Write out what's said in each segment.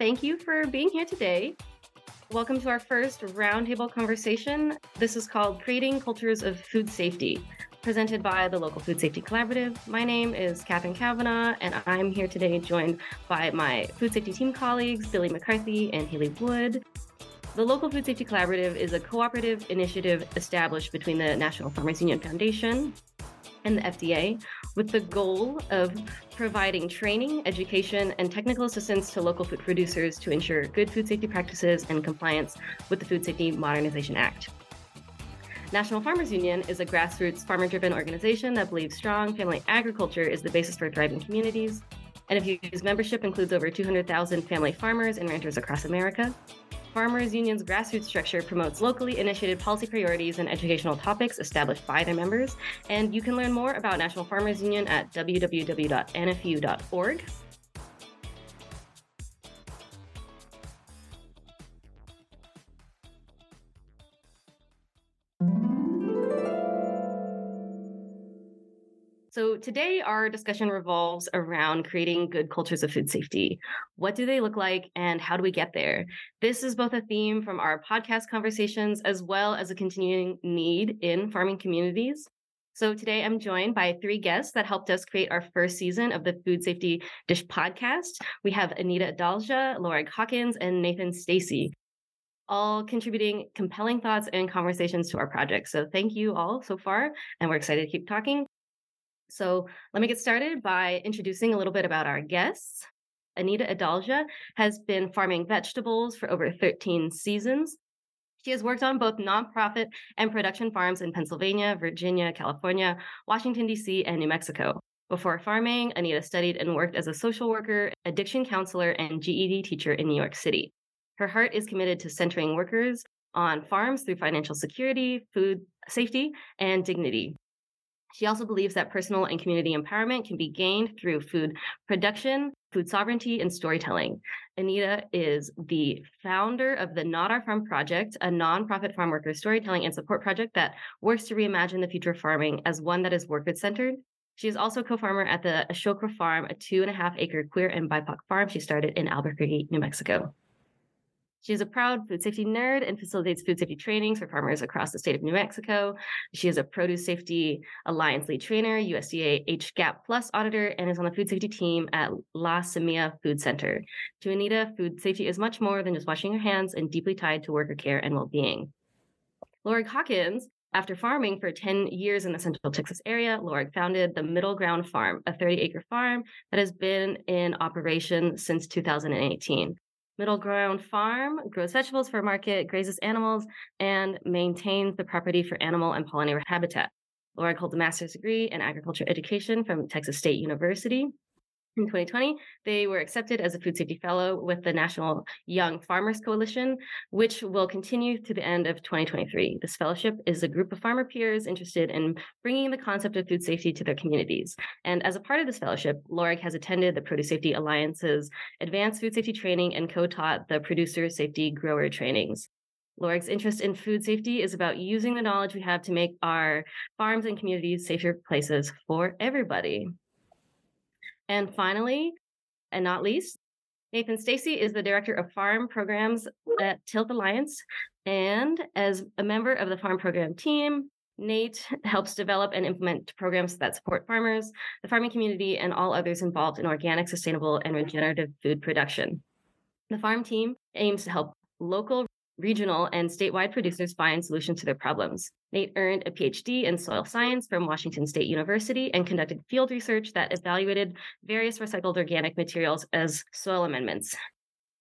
thank you for being here today. Welcome to our first roundtable conversation. This is called Creating Cultures of Food Safety, presented by the Local Food Safety Collaborative. My name is Catherine Kavanagh, and I'm here today joined by my food safety team colleagues, Billy McCarthy and Haley Wood. The Local Food Safety Collaborative is a cooperative initiative established between the National Farmers Union Foundation and the FDA with the goal of providing training, education, and technical assistance to local food producers to ensure good food safety practices and compliance with the Food Safety Modernization Act. National Farmers Union is a grassroots farmer driven organization that believes strong family agriculture is the basis for thriving communities. NFU's membership includes over 200,000 family farmers and ranchers across America. Farmers Union's grassroots structure promotes locally initiated policy priorities and educational topics established by their members. And you can learn more about National Farmers Union at www.nfu.org. So, today our discussion revolves around creating good cultures of food safety. What do they look like and how do we get there? This is both a theme from our podcast conversations as well as a continuing need in farming communities. So, today I'm joined by three guests that helped us create our first season of the Food Safety Dish podcast. We have Anita Adalja, Lorig Hawkins, and Nathan Stacey all contributing compelling thoughts and conversations to our project. So thank you all so far, and we're excited to keep talking. So let me get started by introducing a little bit about our guests. Anita Adalja has been farming vegetables for over 13 seasons. She has worked on both nonprofit and production farms in Pennsylvania, Virginia, California, Washington, D.C., and New Mexico. Before farming, Anita studied and worked as a social worker, addiction counselor, and GED teacher in New York City. Her heart is committed to centering workers on farms through financial security, food safety, and dignity. She also believes that personal and community empowerment can be gained through food production, food sovereignty, and storytelling. Anita is the founder of the Not Our Farm Project, a nonprofit farm worker storytelling and support project that works to reimagine the future of farming as one that is worker centered. She is also co farmer at the Ashoka Farm, a two and a half acre queer and BIPOC farm she started in Albuquerque, New Mexico. She is a proud food safety nerd and facilitates food safety trainings for farmers across the state of New Mexico. She is a Produce Safety Alliance lead trainer, USDA HGAP Plus auditor, and is on the food safety team at La Semilla Food Center. To Anita, food safety is much more than just washing your hands and deeply tied to worker care and well being. Lorig Hawkins after farming for 10 years in the Central Texas area, Lorig founded the Middle Ground Farm, a 30 acre farm that has been in operation since 2018. Middle Ground Farm grows vegetables for market, grazes animals, and maintains the property for animal and pollinator habitat. Lorig holds a master's degree in agriculture education from Texas State University. In 2020, they were accepted as a food safety fellow with the National Young Farmers Coalition, which will continue to the end of 2023. This fellowship is a group of farmer peers interested in bringing the concept of food safety to their communities. And as a part of this fellowship, Lorig has attended the Produce Safety Alliance's advanced food safety training and co-taught the producer safety grower trainings. Lorig's interest in food safety is about using the knowledge we have to make our farms and communities safer places for everybody. And finally, and not least, Nathan Stacey is the director of farm programs at Tilth Alliance. And as a member of the farm program team, Nate helps develop and implement programs that support farmers, the farming community, and all others involved in organic, sustainable, and regenerative food production. The farm team aims to help local regional, and statewide producers find solutions to their problems. Nate earned a PhD in soil science from Washington State University and conducted field research that evaluated various recycled organic materials as soil amendments.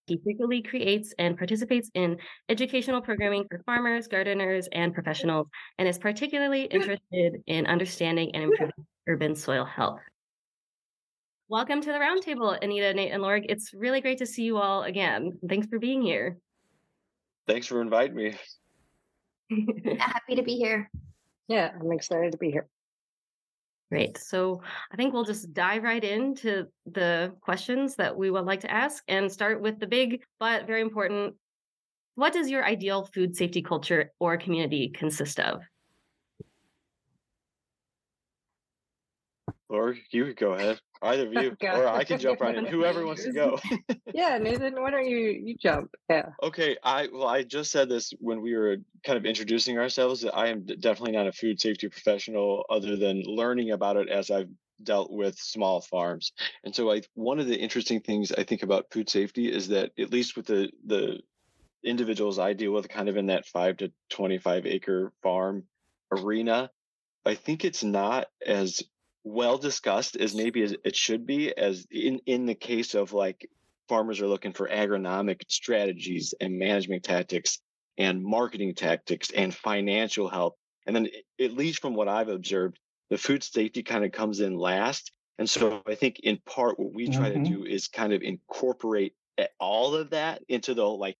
He frequently creates and participates in educational programming for farmers, gardeners, and professionals, and is particularly interested in understanding and improving urban soil health. Welcome to the roundtable, Anita, Nate, and Lorig. It's really great to see you all again. Thanks for being here. Thanks for inviting me. Happy to be here. Yeah, I'm excited to be here. Great. So I think we'll just dive right into the questions that we would like to ask and start with the big but very important what does your ideal food safety culture or community consist of? Or you could go ahead. Either of you, or I can jump right in. Whoever wants to go. yeah, Nathan, why don't you you jump? Yeah. Okay. I well, I just said this when we were kind of introducing ourselves. That I am definitely not a food safety professional, other than learning about it as I've dealt with small farms. And so, I one of the interesting things I think about food safety is that at least with the the individuals I deal with, kind of in that five to twenty five acre farm arena, I think it's not as well discussed as maybe as it should be as in in the case of like farmers are looking for agronomic strategies and management tactics and marketing tactics and financial help and then at least from what i've observed the food safety kind of comes in last and so i think in part what we try mm-hmm. to do is kind of incorporate all of that into the like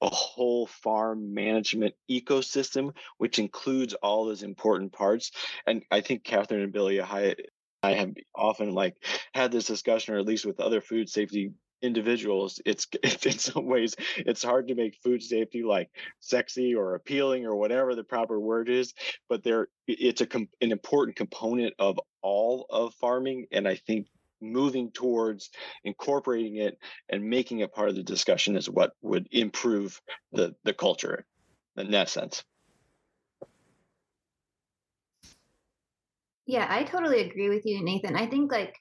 a whole farm management ecosystem, which includes all those important parts. And I think Catherine and Billy, I, have often like had this discussion, or at least with other food safety individuals it's in some ways it's hard to make food safety like sexy or appealing or whatever the proper word is but there it's a an important component of all of farming and i think moving towards incorporating it and making it part of the discussion is what would improve the the culture in that sense. Yeah i totally agree with you nathan. I think like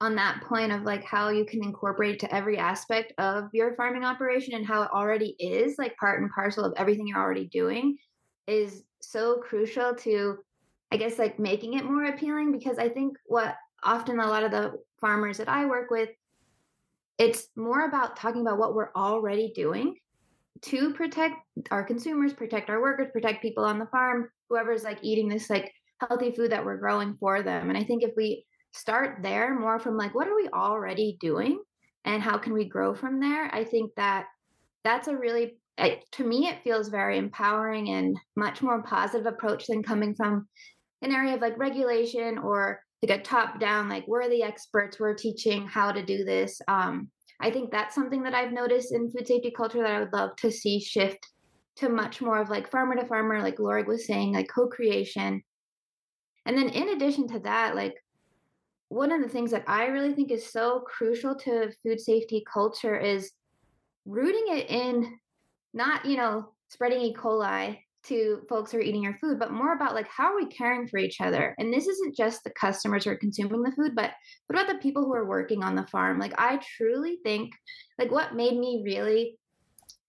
on that point of like how you can incorporate to every aspect of your farming operation and how it already is like part and parcel of everything you're already doing is so crucial to i guess like making it more appealing because i think what often a lot of the farmers that I work with, it's more about talking about what we're already doing to protect our consumers, protect our workers, protect people on the farm, whoever's like eating this like healthy food that we're growing for them. And I think if we start there more from like what are we already doing and how can we grow from there, I think that that's a really to me it feels very empowering and much more positive approach than coming from an area of like regulation or like a top down like we're the experts we're teaching how to do this. Um, i think that's something that i've noticed in food safety culture that i would love to see shift to much more of like farmer to farmer like lorig was saying like co-creation. And then in addition to that like one of the things that i really think is so crucial to food safety culture is rooting it in not you know spreading e. coli to folks who are eating your food, but more about like how are we caring for each other? And this isn't just the customers who are consuming the food, but what about the people who are working on the farm? Like I truly think like what made me really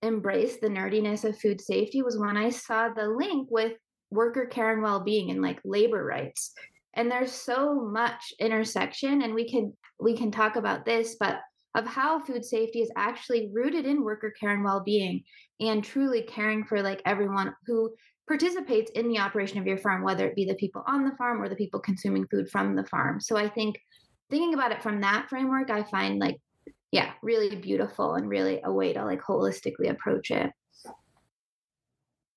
embrace the nerdiness of food safety was when I saw the link with worker care and well-being and like labor rights. And there's so much intersection and we can we can talk about this, but of how food safety is actually rooted in worker care and well-being and truly caring for like everyone who participates in the operation of your farm whether it be the people on the farm or the people consuming food from the farm. So i think thinking about it from that framework i find like yeah really beautiful and really a way to like holistically approach it.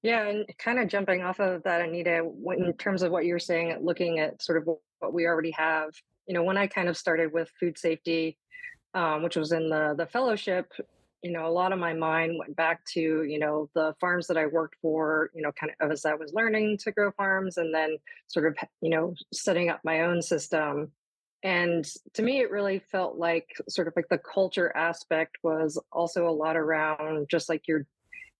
Yeah and kind of jumping off of that anita in terms of what you're saying looking at sort of what we already have you know when i kind of started with food safety um, which was in the the fellowship you know a lot of my mind went back to you know the farms that i worked for you know kind of as i was learning to grow farms and then sort of you know setting up my own system. And to me it really felt like sort of like the culture aspect was also a lot around just like your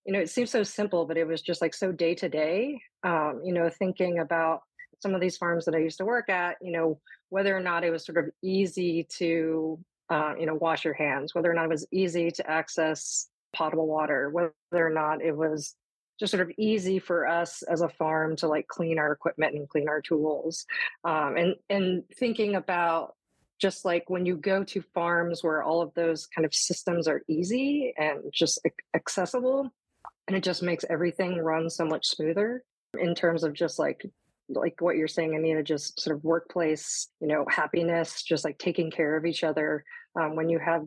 you know it seems so simple but it was just like so day to day you know thinking about some of these farms that i used to work at you know whether or not it was sort of easy to uh, you know, wash your hands, whether or not it was easy to access potable water, whether or not it was just sort of easy for us as a farm to like clean our equipment and clean our tools. Um, and and thinking about just like when you go to farms where all of those kind of systems are easy and just accessible, and it just makes everything run so much smoother in terms of just like like what you're saying, Anita, just sort of workplace, you know, happiness, just like taking care of each other. Um, when you have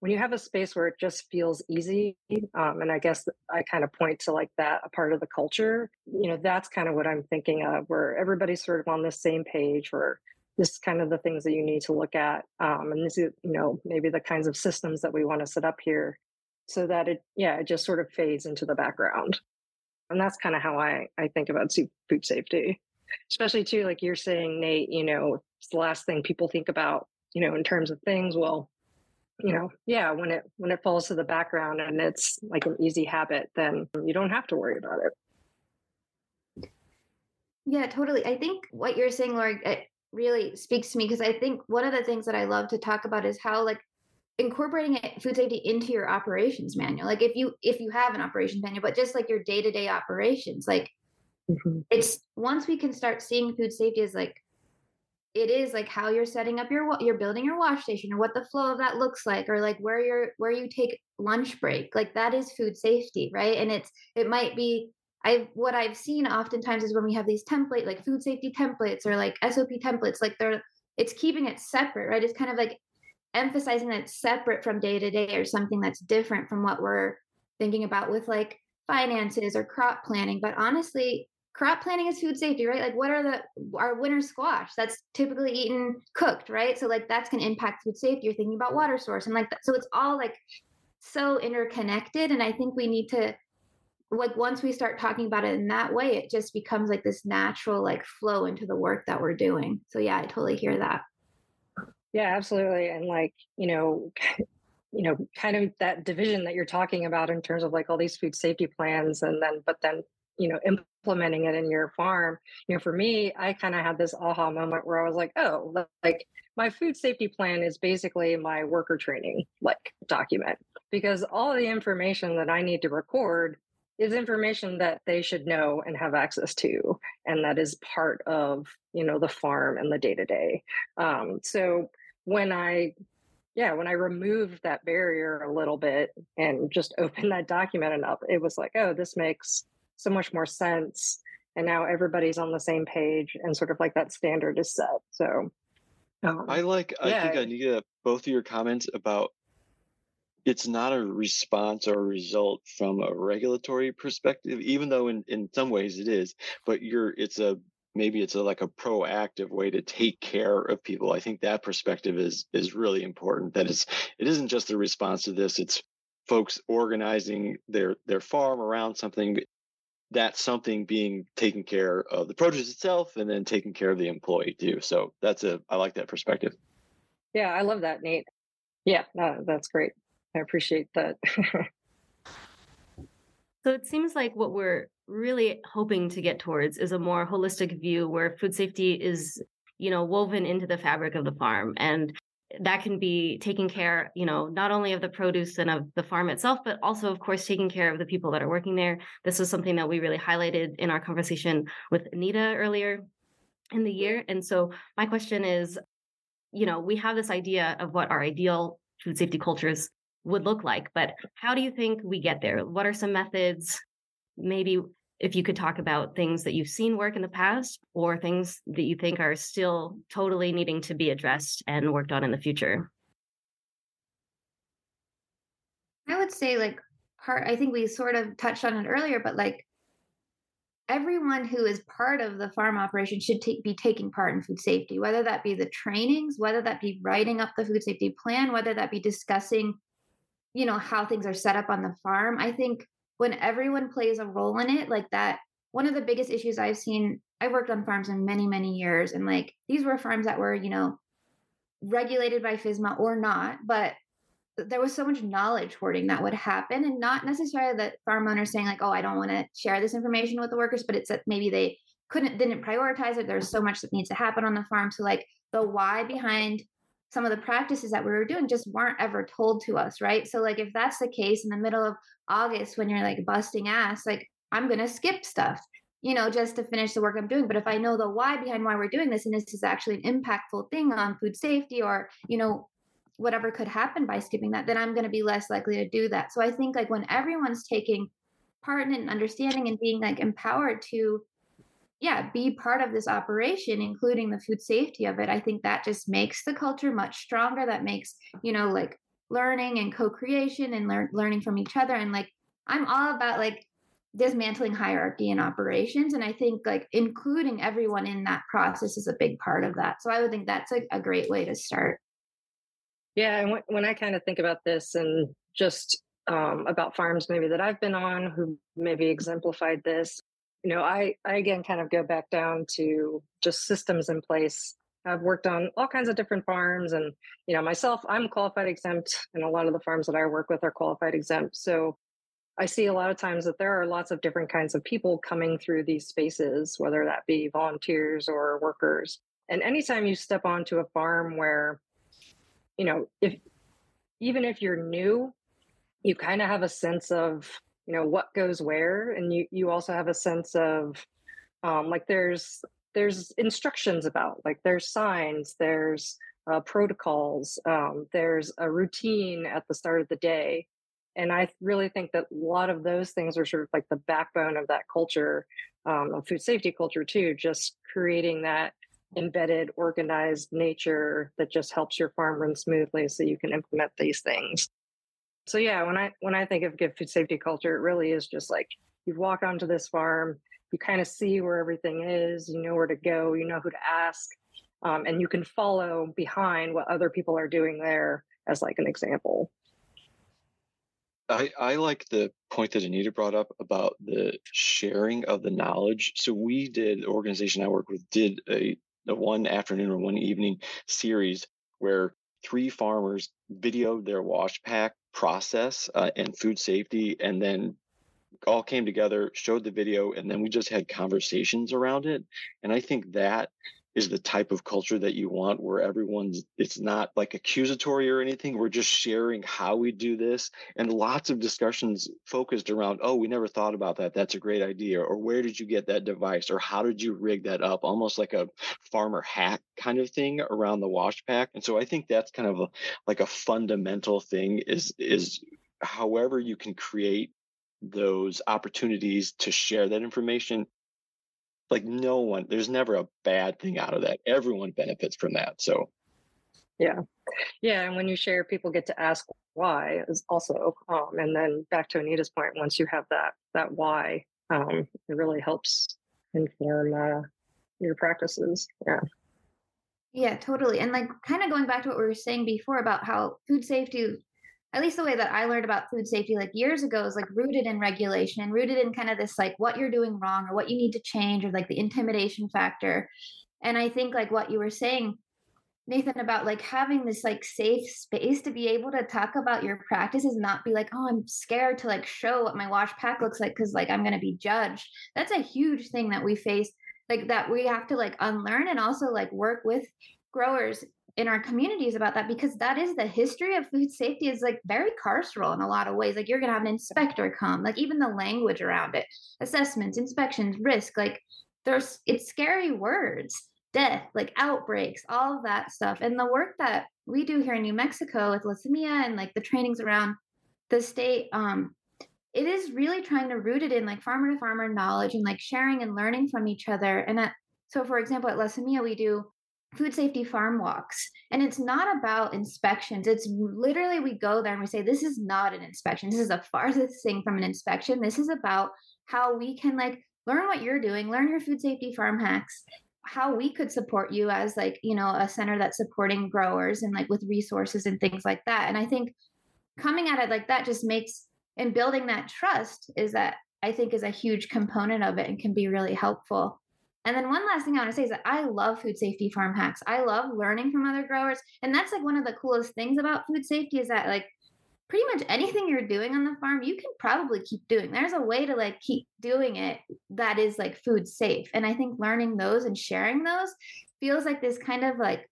when you have a space where it just feels easy, um, and I guess I kind of point to like that a part of the culture. You know, that's kind of what I'm thinking of, where everybody's sort of on the same page, where this is kind of the things that you need to look at, um, and this is you know maybe the kinds of systems that we want to set up here, so that it yeah it just sort of fades into the background and that's kind of how I, I think about food safety especially too like you're saying nate you know it's the last thing people think about, you know, in terms of things. Well, you know, yeah, when it when it falls to the background and it's like an easy habit, then you don't have to worry about it. Yeah, totally. I think what you're saying, Lorig, it really speaks to me because I think one of the things that I love to talk about is how like incorporating it, food safety into your operations manual. Like if you if you have an operations manual, but just like your day to day operations, like mm-hmm. it's once we can start seeing food safety as like it is like how you're setting up your you're building your wash station or what the flow of that looks like or like where you're where you take lunch break like that is food safety right? And it's it might be i what i've seen oftentimes is when we have these template like food safety templates or like sop templates like they're it's keeping it separate right? It's kind of like emphasizing that it's separate from day to day or something that's different from what we're thinking about with like finances or crop planning. But honestly crop planning is food safety, right? Like what are the our winter squash that's typically eaten cooked, right? So like that's going to impact food safety. You're thinking about water source and like that. So it's all like so interconnected and I think we need to like once we start talking about it in that way, it just becomes like this natural like flow into the work that we're doing. So yeah, I totally hear that. Yeah, absolutely. And like, you know, you know, kind of that division that you're talking about in terms of like all these food safety plans and then but then you know implementing it in your farm you know for me i kind of had this aha moment where i was like oh like my food safety plan is basically my worker training like document because all the information that i need to record is information that they should know and have access to and that is part of you know the farm and the day to day so when i yeah when i removed that barrier a little bit and just opened that document and up it was like oh this makes so much more sense and now everybody's on the same page and sort of like that standard is set so um, i like i yeah. i think anita both of your comments about it's not a response or a result from a regulatory perspective even though in, in some ways it is but you're it's a maybe it's a, like a proactive way to take care of people i think that perspective is is really important that it's it isn't just a response to this it's folks organizing their their farm around something that something being taken care of the produce itself and then taking care of the employee too. So that's a I like that perspective. Yeah, I love that, Nate. Yeah, no, that's great. I appreciate that. so it seems like what we're really hoping to get towards is a more holistic view where food safety is you know woven into the fabric of the farm and that can be taking care, you know, not only of the produce and of the farm itself, but also, of course, taking care of the people that are working there. This is something that we really highlighted in our conversation with Anita earlier in the year. And so, my question is, you know, we have this idea of what our ideal food safety cultures would look like, but how do you think we get there? What are some methods? Maybe if you could talk about things that you've seen work in the past or things that you think are still totally needing to be addressed and worked on in the future. I would say, like, part, I think we sort of touched on it earlier, but like, everyone who is part of the farm operation should take, be taking part in food safety, whether that be the trainings, whether that be writing up the food safety plan, whether that be discussing, you know, how things are set up on the farm. I think when everyone plays a role in it like that one of the biggest issues i've seen i worked on farms in many many years and like these were farms that were you know regulated by FSMA or not but there was so much knowledge hoarding that would happen and not necessarily that farm owners saying like oh i don't want to share this information with the workers but it's that maybe they couldn't didn't prioritize it. There's so much that needs to happen on the farm so like the why behind some of the practices that we were doing just weren't ever told to us, right? So, like, if that's the case in the middle of August when you're like busting ass, like, I'm going to skip stuff, you know, just to finish the work I'm doing. But if I know the why behind why we're doing this, and this is actually an impactful thing on food safety or, you know, whatever could happen by skipping that, then I'm going to be less likely to do that. So, I think like when everyone's taking part in understanding and being like empowered to yeah be part of this operation including the food safety of it. I think that just makes the culture much stronger that makes you know like learning and co-creation and lear- learning from each other. And like i'm all about like dismantling hierarchy in operations. And i think like including everyone in that process is a big part of that. So i would think that's a, a great way to start. Yeah and when i kind of think about this and just um, about farms maybe that i've been on who maybe exemplified this you know, I, I again kind of go back down to just systems in place I've worked on all kinds of different farms, and you know, myself, I'm qualified exempt, and a lot of the farms that I work with are qualified exempt. So I see a lot of times that there are lots of different kinds of people coming through these spaces, whether that be volunteers or workers. And anytime you step onto a farm where, you know, if even if you're new, you kind of have a sense of, you know, what goes where, and you you also have a sense of, um, like there's there's instructions about like there's signs there's uh, protocols um, there's a routine at the start of the day. And i really think that a lot of those things are sort of like the backbone of that culture um, of food safety culture too just creating that embedded organized nature that just helps your farm run smoothly so you can implement these things so yeah when i when i think of good food safety culture it really is just like you walk onto this farm you kind of see where everything is you know where to go you know who to ask um, and you can follow behind what other people are doing there as like an example I, I like the point that Anita brought up about the sharing of the knowledge. So we did the organization I work with did a, a one afternoon or one evening series where three farmers videoed their wash pack process uh, and food safety and then all came together, showed the video, and then we just had conversations around it. And I think that is the type of culture that you want where everyone's it's not like accusatory or anything we're just sharing how we do this and lots of discussions focused around oh we never thought about that that's a great idea or where did you get that device? or how did you rig that up? almost like a farmer hack kind of thing around the wash pack and so i think that's kind of a, like a fundamental thing is is however you can create those opportunities to share that information like no one there's never a bad thing out of that. Everyone benefits from that so. Yeah. Yeah and when you share people get to ask why is also um, and then back to anita's point once you have that that why um, it really helps inform uh, your practices yeah. Yeah totally and like kind of going back to what we were saying before about how food safety at least the way that I learned about food safety like years ago is like rooted in regulation and rooted in kind of this like what you're doing wrong or what you need to change or like the intimidation factor. And I think like what you were saying, Nathan, about like having this like safe space to be able to talk about your practices, not be like, oh, I'm scared to like show what my wash pack looks like because like I'm gonna be judged. That's a huge thing that we face, like that we have to like unlearn and also like work with growers in our communities about that because that is the history of food safety is like very carceral in a lot of ways. Like you're going to have an inspector come like even the language around it assessments inspections risk like there's it's scary words death like outbreaks all of that stuff. And the work that we do here in new mexico with Semilla and like the trainings around the state um it is really trying to root it in like farmer to farmer knowledge and like sharing and learning from each other. And at, so for example at Semilla we do food safety farm walks and it's not about inspections. It's literally we go there and we say this is not an inspection. This is the farthest thing from an inspection. This is about how we can like learn what you're doing learn your food safety farm hacks how we could support you as like you know a center that's supporting growers and like with resources and things like that. And i think coming at it like that just makes and building that trust is that i think is a huge component of it and can be really helpful and then one last thing I want to say is that I love food safety farm hacks. I love learning from other growers. And that's like one of the coolest things about food safety is that like pretty much anything you're doing on the farm, you can probably keep doing. There's a way to like keep doing it that is like food safe. And I think learning those and sharing those feels like this kind of like,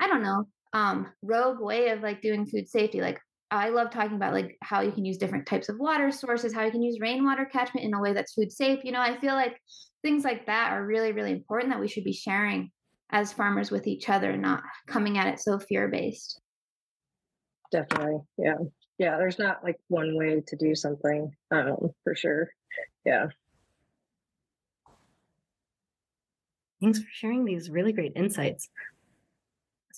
I don't know, um, rogue way of like doing food safety. Like I love talking about like how you can use different types of water sources, how you can use rainwater catchment in a way that's food safe. You know, I feel like things like that are really, really important that we should be sharing as farmers with each other, and not coming at it so fear based. Definitely. Yeah. Yeah. There's not like one way to do something um, for sure. Yeah. Thanks for sharing these really great insights.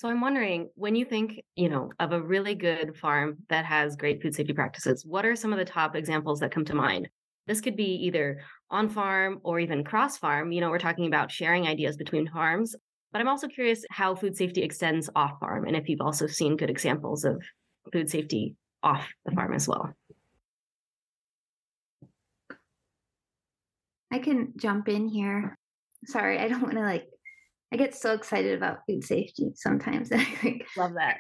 So I'm wondering when you think, you know, of a really good farm that has great food safety practices, what are some of the top examples that come to mind? This could be either on farm or even cross farm. You know, we're talking about sharing ideas between farms, but I'm also curious how food safety extends off farm and if you've also seen good examples of food safety off the farm as well. I can jump in here. Sorry, I don't want to like I get so excited about food safety sometimes. Love that.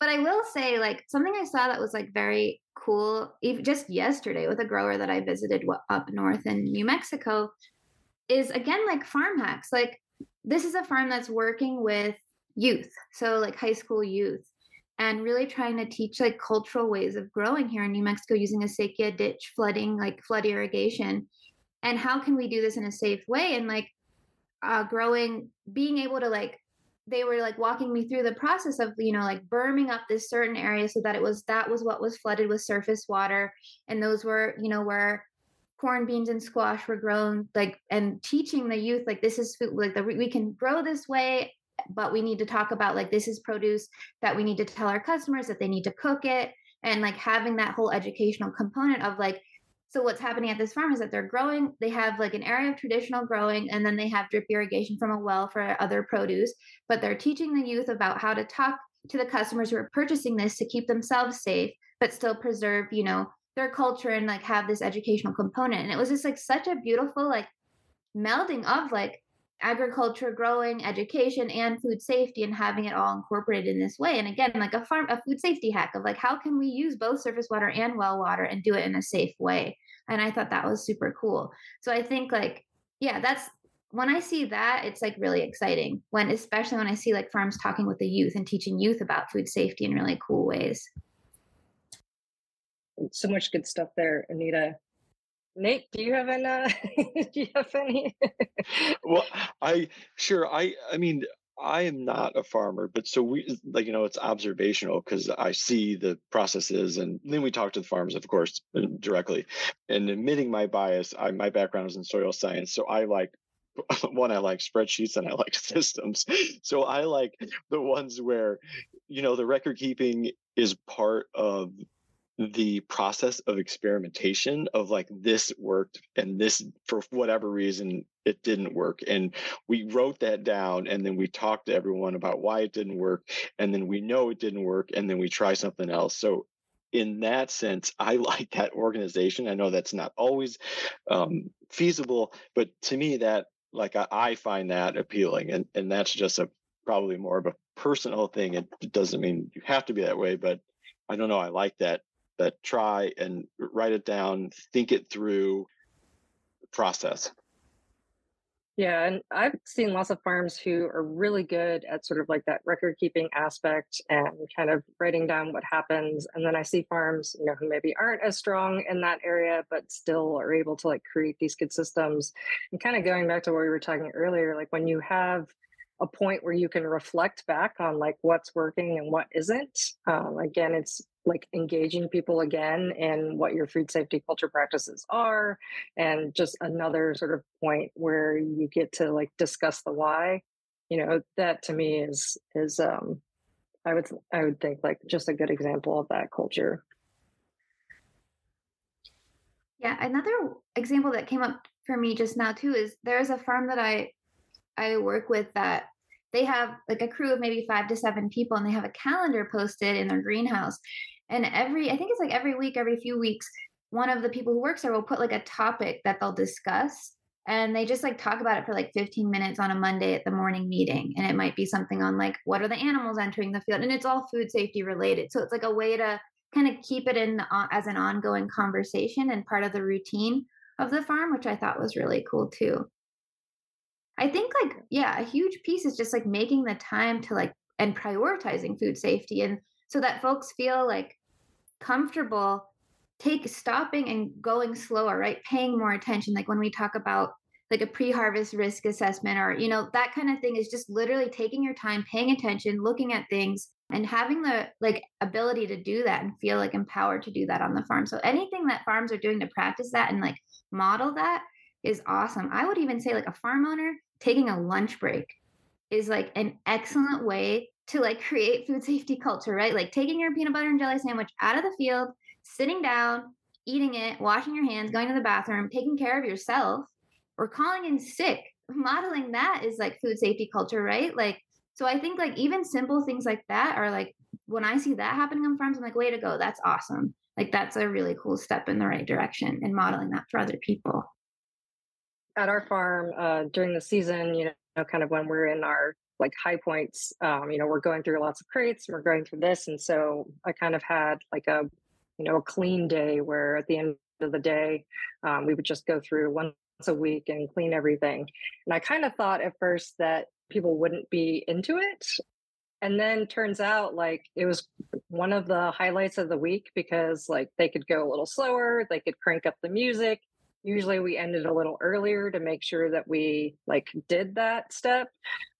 but I will say, like something I saw that was like very cool, even just yesterday with a grower that I visited up north in New Mexico, is again like farm hacks. Like this is a farm that's working with youth, so like high school youth, and really trying to teach like cultural ways of growing here in New Mexico using a acequia ditch flooding, like flood irrigation. And how can we do this in a safe way? And like uh, growing, being able to like, they were like walking me through the process of, you know, like berming up this certain area so that it was, that was what was flooded with surface water. And those were, you know, where corn, beans, and squash were grown, like, and teaching the youth, like, this is food, like, the, we can grow this way but we need to talk about like this is produce that we need to tell our customers that they need to cook it and like having that whole educational component of like so what's happening at this farm is that they're growing they have like an area of traditional growing and then they have drip irrigation from a well for other produce but they're teaching the youth about how to talk to the customers who are purchasing this to keep themselves safe but still preserve you know their culture and like have this educational component. And it was just like such a beautiful like melding of like agriculture, growing, education, and food safety, and having it all incorporated in this way. And again, like a farm, a food safety hack of like how can we use both surface water and well water and do it in a safe way. And I thought that was super cool. So I think like, yeah, that's when I see that, it's like really exciting. When especially when I see like farms talking with the youth and teaching youth about food safety in really cool ways. So much good stuff there, Anita. Nate, do you have any? Uh, do you have any? well, I sure. I I mean, I am not a farmer, but so we like you know it's observational because I see the processes, and then we talk to the farmers, of course, directly. And admitting my bias, I, my background is in soil science, so I like one i like spreadsheets and i like systems so i like the ones where you know the record keeping is part of the process of experimentation of like this worked and this for whatever reason it didn't work and we wrote that down and then we talked to everyone about why it didn't work and then we know it didn't work and then we try something else. So in that sense i like that organization. I know that's not always um, feasible but to me that like I, I find that appealing and and that's just a probably more of a personal thing it doesn't mean you have to be that way but i don't know i like that that try and write it down, think it through, process. Yeah, and I've seen lots of farms who are really good at sort of like that record keeping aspect and kind of writing down what happens. And then I see farms, you know, who maybe aren't as strong in that area, but still are able to like create these good systems. And kind of going back to what we were talking earlier, like when you have a point where you can reflect back on like what's working and what isn't. Um, again, it's like engaging people again in what your food safety culture practices are and just another sort of point where you get to like discuss the why you know that to me is is um i would i would think like just a good example of that culture yeah another example that came up for me just now too is there's a farm that i i work with that they have like a crew of maybe five to seven people and they have a calendar posted in their greenhouse. And every i think it's like every week every few weeks one of the people who works there will put like a topic that they'll discuss and they just like talk about it for like 15 minutes on a monday at the morning meeting. And it might be something on like what are the animals entering the field? And it's all food safety related. So it's like a way to kind of keep it in the, as an ongoing conversation and part of the routine of the farm which i thought was really cool too i think like yeah a huge piece is just like making the time to like and prioritizing food safety and so that folks feel like comfortable take stopping and going slower right? Paying more attention like when we talk about like a pre-harvest risk assessment or you know that kind of thing is just literally taking your time paying attention looking at things and having the like ability to do that and feel like empowered to do that on the farm. So anything that farms are doing to practice that and like model that is awesome. I would even say like a farm owner taking a lunch break is like an excellent way to like create food safety culture, right? Like taking your peanut butter and jelly sandwich out of the field, sitting down, eating it, washing your hands, going to the bathroom, taking care of yourself, or calling in sick. Modeling that is like food safety culture, right? Like, so I think like even simple things like that are like when I see that happening on farms, I'm like, way to go. That's awesome. Like, that's a really cool step in the right direction and modeling that for other people. At our farm uh, during the season, you know, kind of when we're in our like high points, um, you know, we're going through lots of crates, we're going through this. And so I kind of had like a, you know, a clean day where at the end of the day, um, we would just go through once a week and clean everything. And I kind of thought at first that people wouldn't be into it. And then turns out like it was one of the highlights of the week because like they could go a little slower, they could crank up the music, usually we ended a little earlier to make sure that we like did that step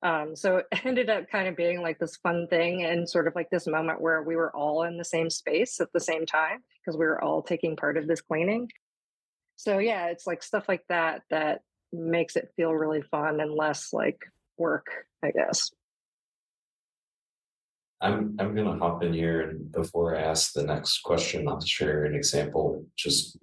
um, so it ended up kind of being like this fun thing and sort of like this moment where we were all in the same space at the same time because we were all taking part of this cleaning. So yeah it's like stuff like that that makes it feel really fun and less like work i guess. I'm I'm gonna hop in here and before I ask the next question, I'll share an example just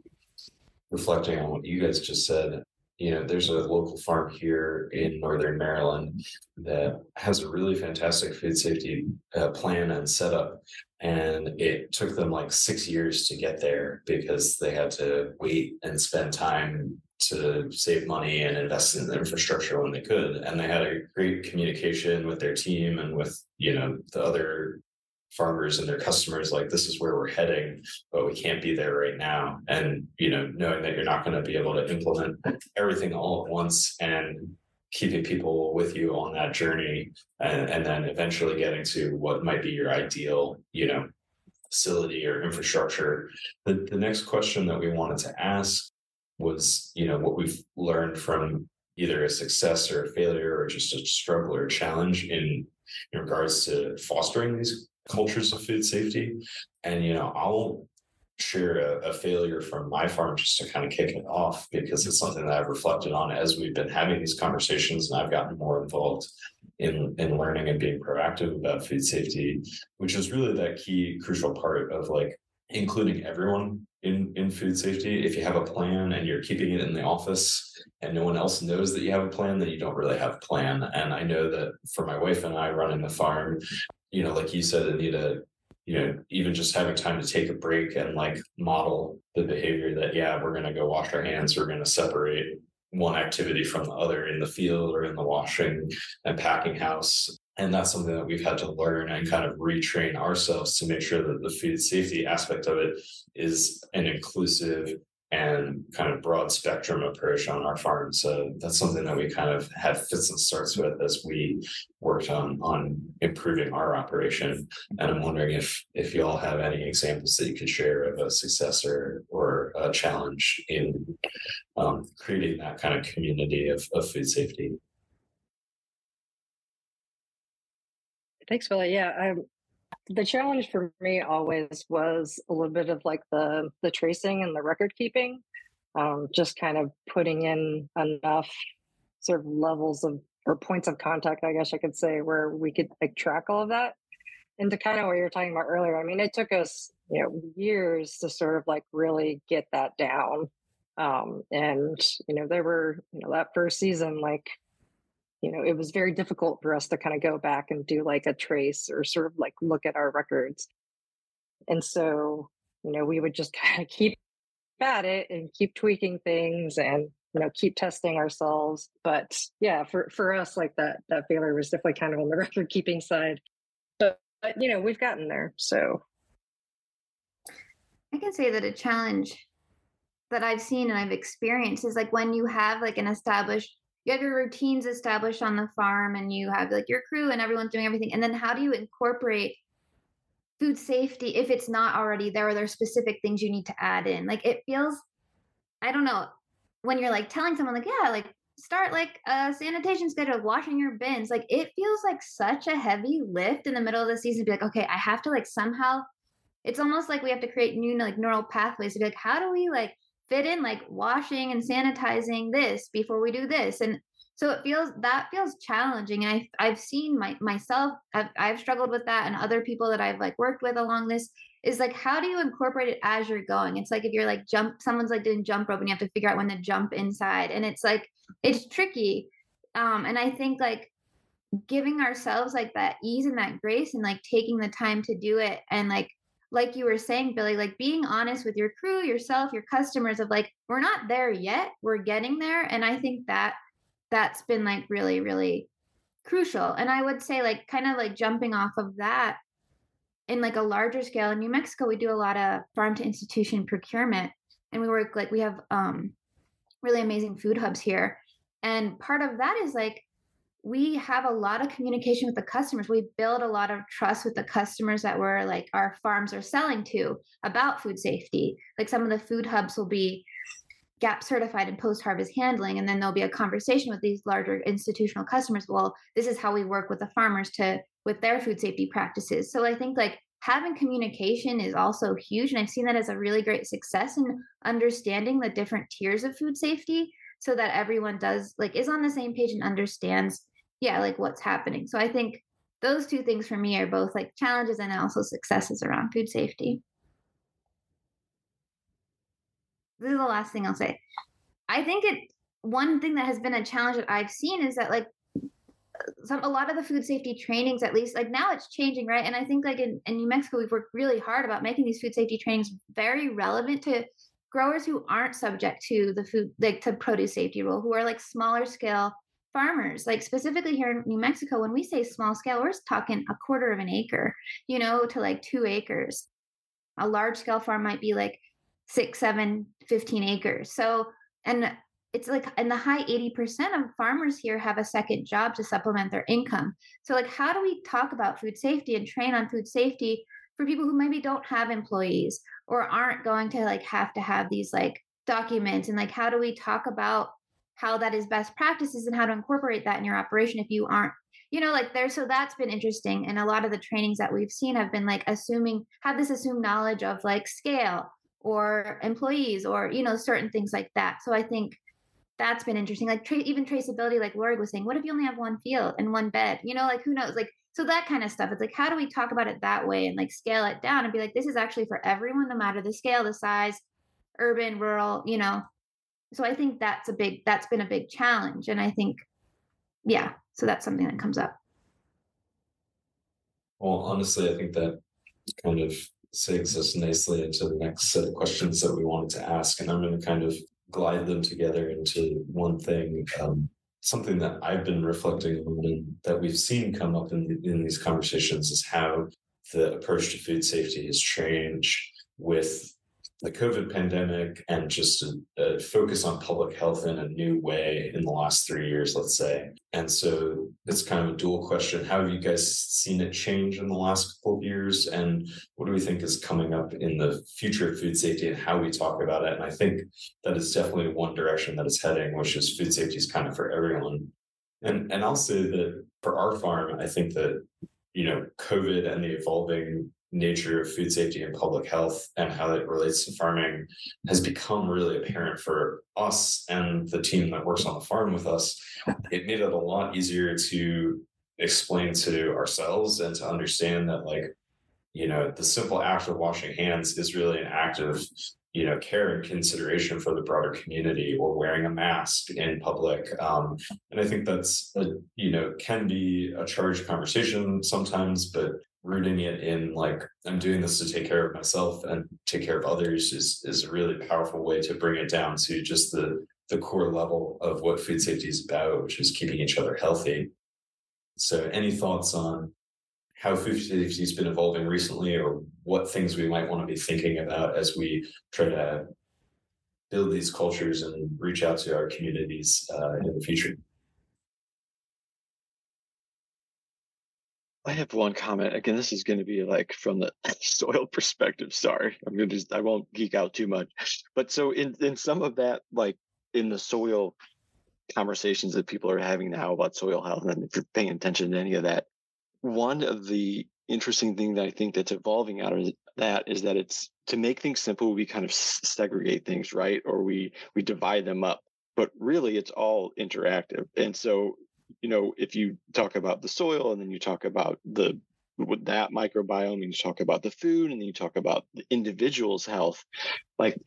reflecting on what you guys just said, you know, there's a local farm here in Northern Maryland that has a really fantastic food safety uh, plan and setup. And it took them like six years to get there because they had to wait and spend time to save money and invest in the infrastructure when they could. And they had a great communication with their team and with, you know, the other farmers and their customers like this is where we're heading but we can't be there right now. And you know knowing that you're not going to be able to implement everything all at once and keeping people with you on that journey and, and then eventually getting to what might be your ideal you know facility or infrastructure. The, the next question that we wanted to ask was you know what we've learned from either a success or a failure or just a struggle or a challenge in in regards to fostering these cultures of food safety. And, you know, I'll share a, a, failure from my farm just to kind of kick it off because it's something that I've reflected on as we've been having these conversations and I've gotten more involved in in learning and being proactive about food safety, which is really that key crucial part of like including everyone in in food safety. If you have a plan and you're keeping it in the office and no one else knows that you have a plan, then you don't really have a plan. And I know that for my wife and I running the farm, you know, like you said, Anita, you know, even just having time to take a break and like model the behavior that, yeah, we're going to go wash our hands, we're going to separate one activity from the other in the field or in the washing and packing house. And that's something that we've had to learn and kind of retrain ourselves to make sure that the food safety aspect of it is an inclusive and kind of broad spectrum approach on our farm. So that's something that we kind of had fits and starts with as we worked on on improving our operation. And I'm wondering if if you all have any examples that you could share of a success or, or a challenge in um, creating that kind of community of, of food safety. Thanks, Billy. Yeah, I'm the challenge for me always was a little bit of like the the tracing and the record keeping um, just kind of putting in enough sort of levels of or points of contact i guess i could say where we could like track all of that. And to kind of what you were talking about earlier i mean it took us you know years to sort of like really get that down um, and you know there were you know that first season like you know, it was very difficult for us to kind of go back and do like a trace or sort of like look at our records. And so, you know, we would just kind of keep at it and keep tweaking things and you know keep testing ourselves. But yeah for for us like that that failure was definitely kind of on the record keeping side. But, but you know we've gotten there so. I can say that a challenge that i've seen and i've experienced is like when you have like an established you have your routines established on the farm and you have like your crew and everyone's doing everything and then how do you incorporate food safety if it's not already there? Are there specific things you need to add in? Like it feels i don't know when you're like telling someone like yeah like start like a sanitation schedule washing your bins like it feels like such a heavy lift in the middle of the season to be like okay i have to like somehow it's almost like we have to create new like neural pathways to be like how do we like fit in like washing and sanitizing this before we do this. And so it feels that feels challenging. And I, i've seen my myself I've, I've struggled with that and other people that i've like worked with along this is like how do you incorporate it as you're going? It's like if you're like jump someone's like doing jump rope and you have to figure out when to jump inside. And it's like it's tricky. Um and i think like giving ourselves like that ease and that grace and like taking the time to do it and like like you were saying, Billy, like being honest with your crew, yourself, your customers of like, we're not there yet, we're getting there. And I think that that's been like really, really crucial. And I would say, like, kind of like jumping off of that in like a larger scale in New Mexico, we do a lot of farm to institution procurement. And we work like we have um really amazing food hubs here. And part of that is like we have a lot of communication with the customers. We build a lot of trust with the customers that we're like our farms are selling to about food safety. Like some of the food hubs will be GAP certified in post harvest handling. And then there'll be a conversation with these larger institutional customers. Well, this is how we work with the farmers to with their food safety practices. So I think like having communication is also huge. And I've seen that as a really great success in understanding the different tiers of food safety so that everyone does like is on the same page and understands, yeah, like what's happening. So I think those two things for me are both like challenges and also successes around food safety. This is the last thing I'll say. I think it one thing that has been a challenge that I've seen is that like some a lot of the food safety trainings at least like now it's changing right and i think like in, in new mexico we've worked really hard about making these food safety trainings very relevant to growers who aren't subject to the food like to produce safety rule who are like smaller scale farmers like specifically here in new mexico when we say small scale we're talking a quarter of an acre you know to like two acres. A large scale farm might be like six seven 15 acres. So and it's like in the high 80% of farmers here have a second job to supplement their income. So like how do we talk about food safety and train on food safety for people who maybe don't have employees or aren't going to like have to have these like documents? And like how do we talk about how that is best practices and how to incorporate that in your operation if you aren't you know like there so that's been interesting and a lot of the trainings that we've seen have been like assuming have this assumed knowledge of like scale or employees or you know certain things like that so i think that's been interesting. Like tra- even traceability, like Lorig was saying, what if you only have one field and one bed? You know, like who knows? Like so that kind of stuff. It's like how do we talk about it that way and like scale it down and be like, this is actually for everyone, no matter the scale, the size, urban, rural. You know. So I think that's a big that's been a big challenge, and I think, yeah. So that's something that comes up. Well, honestly, I think that kind of segues us nicely into the next set of questions that we wanted to ask, and I'm going to kind of glide them together into one thing. Um, something that I've been reflecting on and that we've seen come up in, in these conversations is how the approach to food safety has changed with the COVID pandemic and just a, a, focus on public health in a new way in the last three years, let's say. And so it's kind of a dual question. How have you guys seen it change in the last couple of years? And what do we think is coming up in the future of food safety and how we talk about it? And I think that is definitely one direction that it's heading, which is food safety is kind of for everyone. And and I'll say that for our farm, I think that you know, COVID and the evolving nature of food safety and public health and how it relates to farming has become really apparent for us and the team that works on the farm with us. It made it a lot easier to explain to ourselves and to understand that, like, you know, the simple act of washing hands is really an act of you know care and consideration for the broader community or wearing a mask in public um, and i think that's a, you know can be a charged conversation sometimes but rooting it in like I'm doing this to take care of myself and take care of others is is a really powerful way to bring it down to just the the core level of what food safety is about, which is keeping each other healthy. So any thoughts on how food safety has been evolving recently or what things we might want to be thinking about as we try to build these cultures and reach out to our communities uh, in the future? I have one comment. Again, this is going to be like from the soil perspective. Sorry, I'm going to just, I won't geek out too much. But so in in some of that, like in the soil conversations that people are having now about soil health, and if you're paying attention to any of that, one of the interesting thing that I think that's evolving out of that is that it's to make things simple, we kind of segregate things, right? Or we we divide them up. But really, it's all interactive, and so you know, if you talk about the soil and then you talk about the with that microbiome and you talk about the food and then you talk about the individual's health like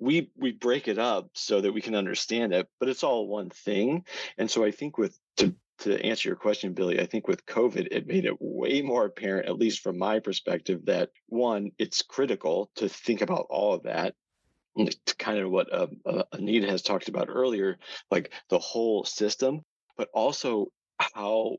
we we break it up so that we can understand it but it's all one thing. And so i think with to to answer your question billy i think with covid it made it way more apparent at least from my perspective that one it's critical to think about all of that. It's kind of what uh, uh, Anita has talked about earlier, like the whole system, but also how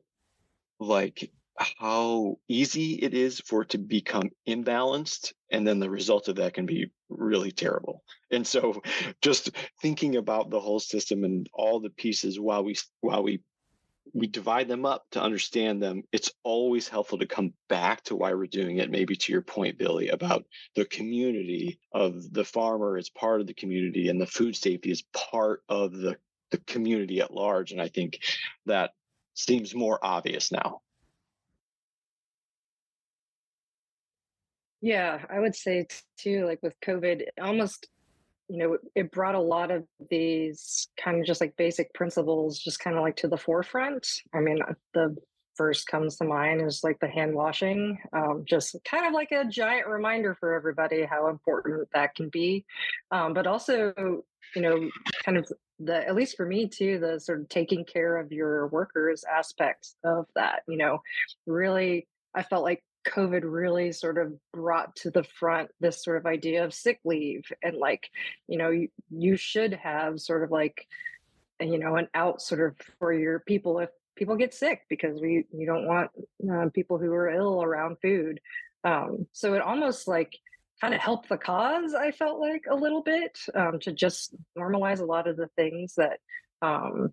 like how easy it is for it to become imbalanced and then the result of that can be really terrible. And so just thinking about the whole system and all the pieces while we while we we divide them up to understand them it's always helpful to come back to why we're doing it maybe to your point billy about the community of the farmer is part of the community and the food safety is part of the the community at large and i think that seems more obvious now Yeah, I would say too, like with COVID, almost, you know, it brought a lot of these kind of just like basic principles just kind of like to the forefront. I mean, uh, the first comes to mind is like the hand washing, um, just kind of like a giant reminder for everybody how important that can be. Um, but also, you know, kind of the, at least for me too, the sort of taking care of your workers aspects of that, you know, really, I felt like COVID really sort of brought to the front this sort of idea of sick leave and like, you know, you, you should have sort of like, you know, an out sort of for your people if people get sick because we you don't want uh, people who are ill around food. Um, so it almost like kind of help the cause. I felt like a little bit um, to just normalize a lot of the things that um,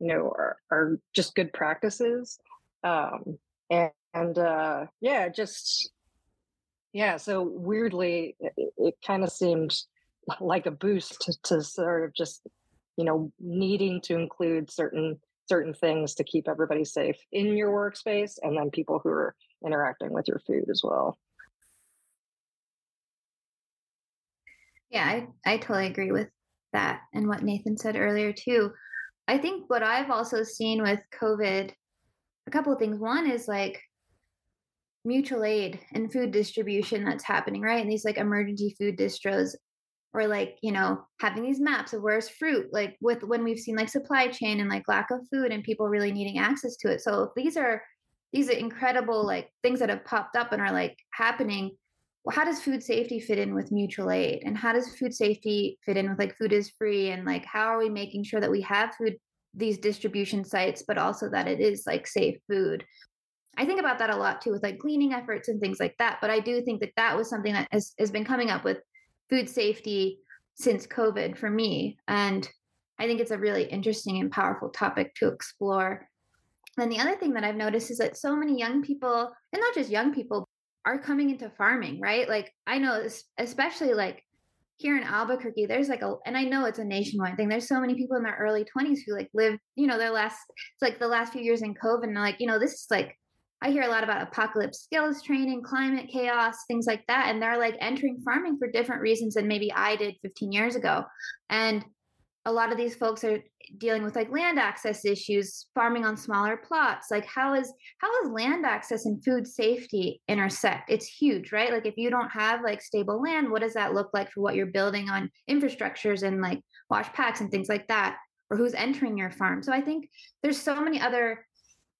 you know are, are just good practices. Um, and and uh yeah just yeah so weirdly it, it kind of seemed like a boost to, to sort of just you know needing to include certain certain things to keep everybody safe in your workspace and then people who are interacting with your food as well yeah i i totally agree with that and what nathan said earlier too i think what i've also seen with covid a couple of things one is like mutual aid and food distribution that's happening, right? And these like emergency food distros or like, you know, having these maps of where's fruit, like with when we've seen like supply chain and like lack of food and people really needing access to it. So these are these are incredible like things that have popped up and are like happening. How does food safety fit in with mutual aid? And how does food safety fit in with like food is free? And like how are we making sure that we have food these distribution sites, but also that it is like safe food? I think about that a lot too with like cleaning efforts and things like that. But I do think that that was something that has, has been coming up with food safety since COVID for me. And I think it's a really interesting and powerful topic to explore. And the other thing that I've noticed is that so many young people, and not just young people, are coming into farming, right? Like I know, especially like here in Albuquerque, there's like a, and I know it's a nationwide thing. There's so many people in their early 20s who like live, you know, their last, it's like the last few years in COVID, and like, you know, this is like I hear a lot about apocalypse skills training, climate chaos, things like that. And they're like entering farming for different reasons than maybe I did 15 years ago. And a lot of these folks are dealing with like land access issues, farming on smaller plots. Like how is how is land access and food safety intersect? It's huge, right? Like if you don't have like stable land, what does that look like for what you're building on infrastructures and like wash packs and things like that? Or who's entering your farm? So I think there's so many other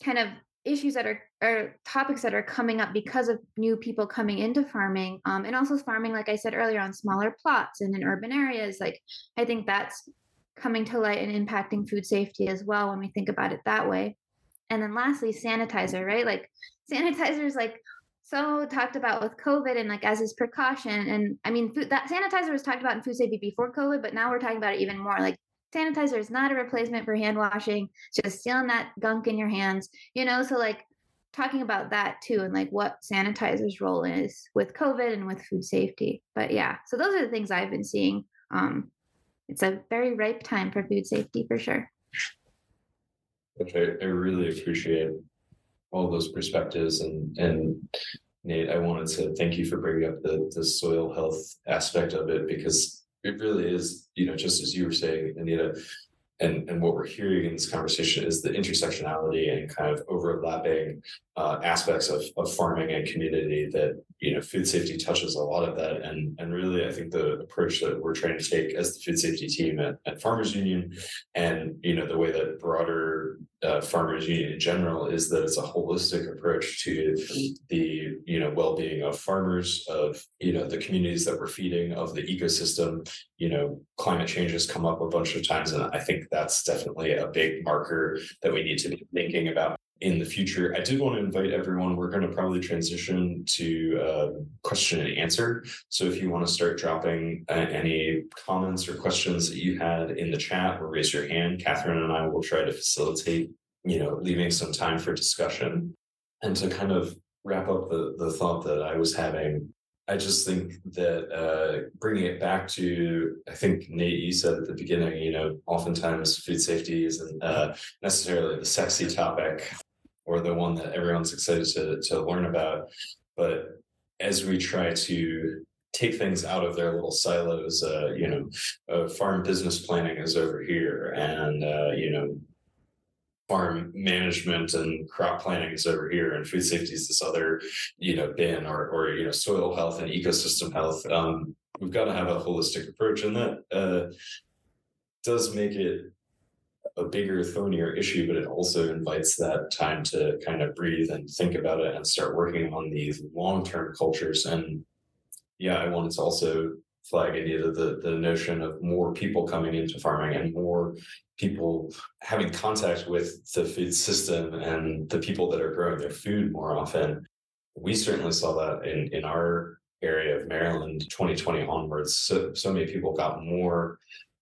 kind of issues that are or topics that are coming up because of new people coming into farming um, and also farming like i said earlier on smaller plots and in urban areas like i think that's coming to light and impacting food safety as well when we think about it that way. And then lastly sanitizer right? Like sanitizer is like so talked about with covid and like as his precaution. And i mean food, that sanitizer was talked about in food safety before covid but now we're talking about it even more. Like sanitizer is not a replacement for hand washing just stealing that gunk in your hands you know? So like talking about that too and like what sanitizer's role is with covid and with food safety. But yeah so those are the things i've been seeing um it's a very ripe time for food safety for sure. Which I, I really appreciate all those perspectives. And and Nate, I wanted to thank you for bringing up the the soil health aspect of it because it really is, you know, just as you were saying, Anita, and, and what we're hearing in this conversation is the intersectionality and kind of overlapping uh, aspects of, of farming and community that you know, food safety touches a lot of that. And, and really, I think the approach that we're trying to take as the food safety team at, at Farmers Union and, you know, the way that broader uh, Farmers Union in general is that it's a holistic approach to the, you know, well-being of farmers, of, you know, the communities that we're feeding, of the ecosystem. You know, climate change has come up a bunch of times. And I think that's definitely a big marker that we need to be thinking about in the future. I did want to invite everyone. We're going to probably transition to uh, question and answer. So if you want to start dropping uh, any comments or questions that you had in the chat or raise your hand, Catherine and I will try to facilitate, you know, leaving some time for discussion. And to kind of wrap up the, the thought that I was having, I just think that uh, bringing it back to, I think Nate, you said at the beginning, you know, oftentimes food safety isn't uh, necessarily the sexy topic or the one that everyone's excited to, to learn about. But as we try to take things out of their little silos, uh, you know, uh, farm business planning is over here, and uh, you know, farm management and crop planning is over here, and food safety is this other, you know, bin, or or you know, soil health and ecosystem health. Um, we've got to have a holistic approach, and that uh, does make it a bigger, thornier issue, but it also invites that time to kind of breathe and think about it and start working on these long-term cultures. And yeah, I wanted to also flag Anita the the notion of more people coming into farming and more people having contact with the food system and the people that are growing their food more often. We certainly saw that in in our area of Maryland 2020 onwards. So so many people got more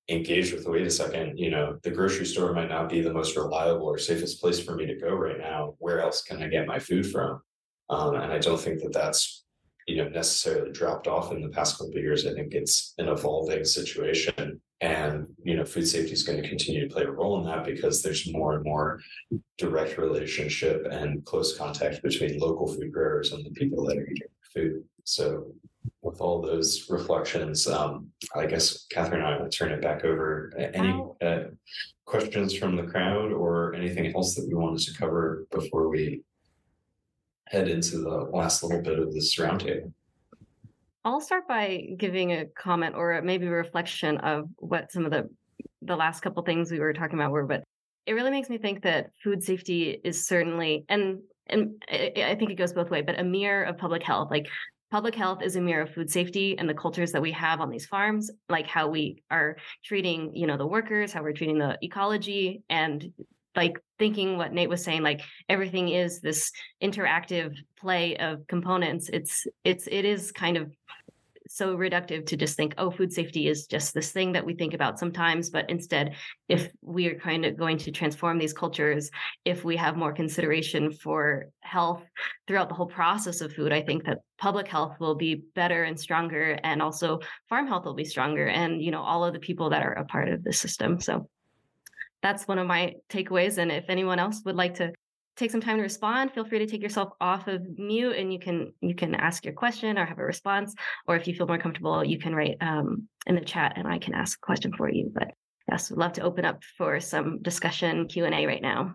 engaged with wait a second you know the grocery store might not be the most reliable or safest place for me to go right now. Where else can i get my food from? Um, and i don't think that that's you know necessarily dropped off in the past couple of years. I think it's an evolving situation. And you know food safety is going to continue to play a role in that because there's more and more direct relationship and close contact between local food growers and the people that are eating food. So with all those reflections, um, I guess Catherine and I will turn it back over. Any uh, questions from the crowd or anything else that we wanted to cover before we head into the last little bit of this roundtable? I'll start by giving a comment or maybe a reflection of what some of the the last couple things we were talking about were, but it really makes me think that food safety is certainly and and I think it goes both way, but a mirror of public health. Like public health is a mirror of food safety and the cultures that we have on these farms like how we are treating you know the workers how we're treating the ecology and like thinking what nate was saying like everything is this interactive play of components. It's it's it is kind of so reductive to just think, oh, food safety is just this thing that we think about sometimes. But instead, if we are kind of going to transform these cultures, if we have more consideration for health throughout the whole process of food, I think that public health will be better and stronger. And also farm health will be stronger. And, you know, all of the people that are a part of the system. So that's one of my takeaways. And if anyone else would like to take some time to respond feel free to take yourself off of mute and you can you can ask your question or have a response. Or if you feel more comfortable you can write um, in the chat and i can ask a question for you. But yes we'd love to open up for some discussion q&a right now.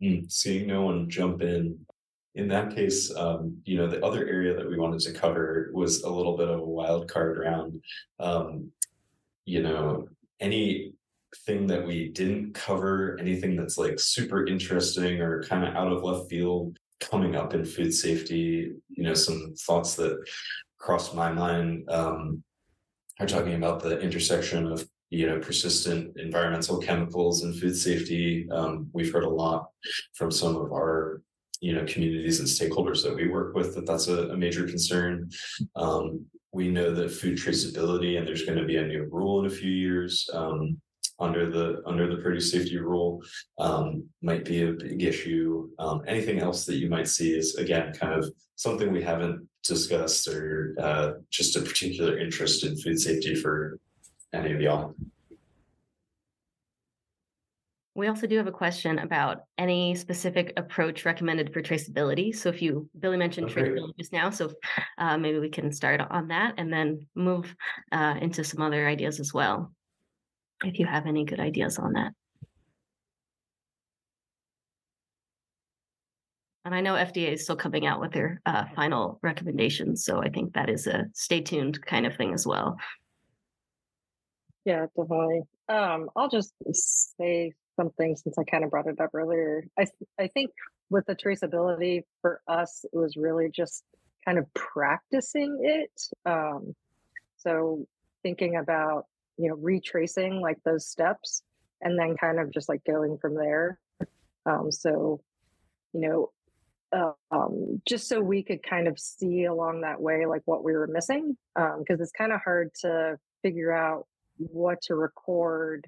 Hmm, seeing no one jump in in that case, um, you know, the other area that we wanted to cover was a little bit of a wild card round. Um, you know, anything that we didn't cover, anything that's like super interesting or kind of out of left field coming up in food safety, you know, some thoughts that crossed my mind um, are talking about the intersection of you know persistent environmental chemicals and food safety um, we've heard a lot from some of our you know communities and stakeholders that we work with that that's a, a major concern. Um, we know that food traceability and there's going to be a new rule in a few years um, under the under the produce safety rule um, might be a big issue. Um, anything else that you might see is again kind of something we haven't discussed or uh, just a particular interest in food safety for any of y'all we also do have a question about any specific approach recommended for traceability. So, if you, Billy mentioned okay. traceability just now, so uh, maybe we can start on that and then move uh, into some other ideas as well, if you have any good ideas on that. And I know FDA is still coming out with their uh, mm-hmm. final recommendations. So I think that is a stay tuned kind of thing as well. Yeah, definitely. Um, I'll just say something since I kind of brought it up earlier. I I think with the traceability for us, it was really just kind of practicing it. Um, so thinking about you know retracing like those steps and then kind of just like going from there. Um, so you know uh, um, just so we could kind of see along that way like what we were missing because um, it's kind of hard to figure out what to record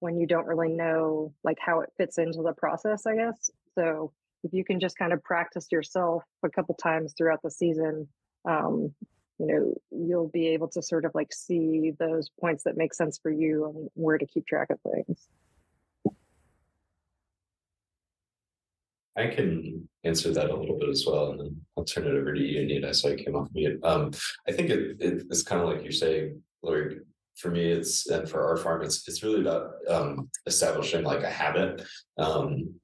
when you don't really know like how it fits into the process i guess so if you can just kind of practice yourself a couple times throughout the season um, you know you'll be able to sort of like see those points that make sense for you and where to keep track of things I can answer that a little bit as well, and then I'll turn it over to you, Anita. So I came off mute. Um, I think it, it, it's kind of like you're saying, Lorig. For me, it's and for our farm, it's it's really about um, establishing like a habit. Um,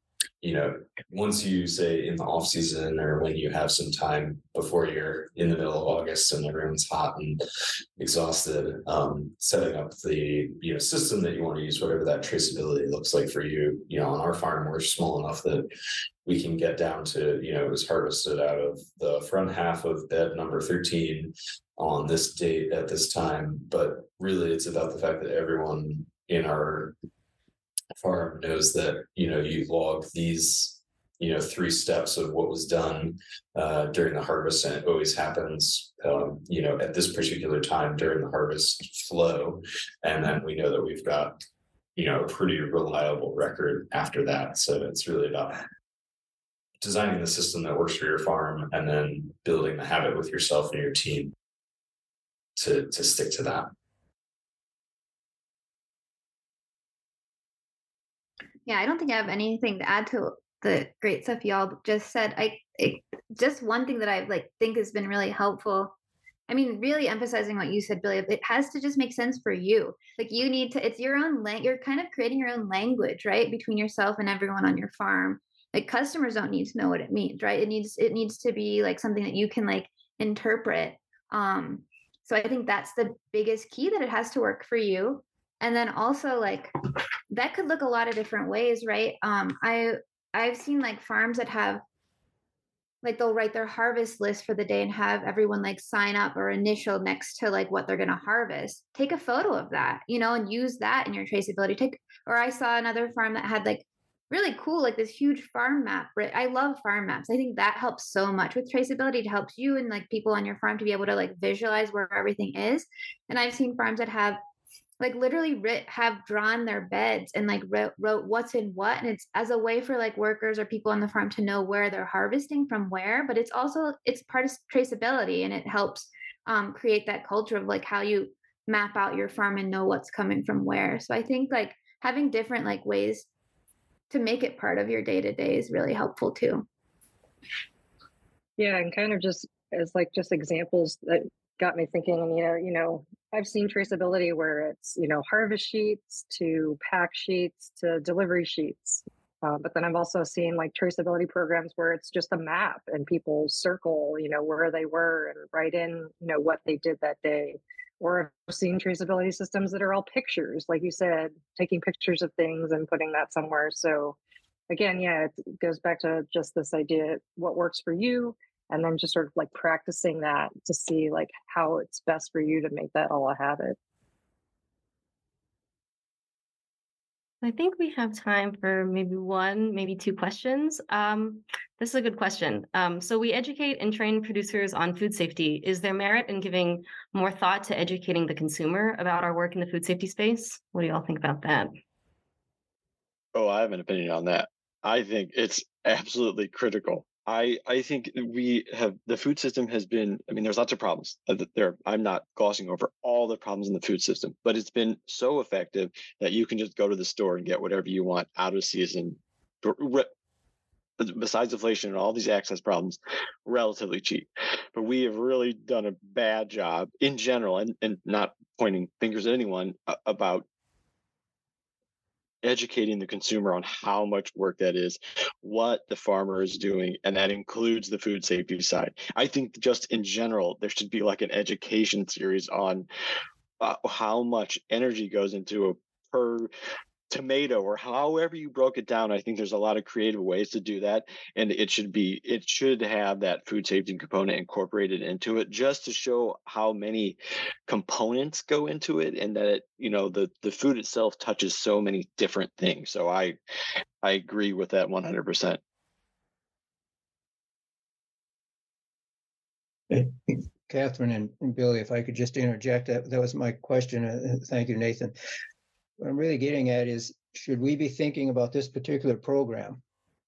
you know, once you say in the off season or when you have some time before you're in the middle of August and everyone's hot and exhausted, um, setting up the you know system that you want to use, whatever that traceability looks like for you. You know, on our farm, we're small enough that we can get down to you know it was harvested out of the front half of bed number 13 on this date at this time but really it's about the fact that everyone in our farm knows that you know you log these you know three steps of what was done uh, during the harvest and it always happens um, you know at this particular time during the harvest flow. And then we know that we've got you know a pretty reliable record after that. So it's really about designing the system that works for your farm and then building the habit with yourself and your team to to stick to that Yeah, I don't think I have anything to add to the great stuff y'all just said. I it, just one thing that I like think has been really helpful. I mean, really emphasizing what you said, Billy. It has to just make sense for you. Like you need to. It's your own. language. you're kind of creating your own language, right, between yourself and everyone on your farm. Like customers don't need to know what it means, right? It needs it needs to be like something that you can like interpret. Um, so I think that's the biggest key that it has to work for you and then also like that could look a lot of different ways right? Um i i've seen like farms that have like they'll write their harvest list for the day and have everyone like sign up or initial next to like what they're going to harvest. Take a photo of that you know and use that in your traceability. Take or i saw another farm that had like really cool like this huge farm map i love farm maps. I think that helps so much with traceability. It helps you and like people on your farm to be able to like visualize where everything is. And i've seen farms that have like literally writ, have drawn their beds and like wrote, wrote what's in what and it's as a way for like workers or people on the farm to know where they're harvesting from where but it's also it's part of traceability and it helps um, create that culture of like how you map out your farm and know what's coming from where. So i think like having different like ways to make it part of your day to day is really helpful too. Yeah and kind of just as like just examples that got me thinking and you know you know i've seen traceability where it's you know harvest sheets to pack sheets to delivery sheets uh, but then i've also seen like traceability programs where it's just a map and people circle you know where they were and write in you know what they did that day. Or i've seen traceability systems that are all pictures like you said taking pictures of things and putting that somewhere. So again yeah it goes back to just this idea what works for you and then just sort of like practicing that to see like how it's best for you to make that all a habit I think we have time for maybe one, maybe two questions. Um, this is a good question. Um, so we educate and train producers on food safety. Is there merit in giving more thought to educating the consumer about our work in the food safety space? What do y'all think about that? Oh, I have an opinion on that. I think it's absolutely critical I I think we have the food system has been. I mean, there's lots of problems. Uh, there, I'm not glossing over all the problems in the food system, but it's been so effective that you can just go to the store and get whatever you want out of season. Besides inflation and all these access problems, relatively cheap. But we have really done a bad job in general, and, and not pointing fingers at anyone about educating the consumer on how much work that is, what the farmer is doing, and that includes the food safety side. I think just in general, there should be like an education series on uh, how much energy goes into a per tomato or however you broke it down i think there's a lot of creative ways to do that and it should be it should have that food safety component incorporated into it just to show how many components go into it and that it you know the the food itself touches so many different things so i i agree with that 100% Catherine and, Billy, if I could just interject, that, that was my question. Uh, thank you, Nathan. What I'm really getting at is should we be thinking about this particular program,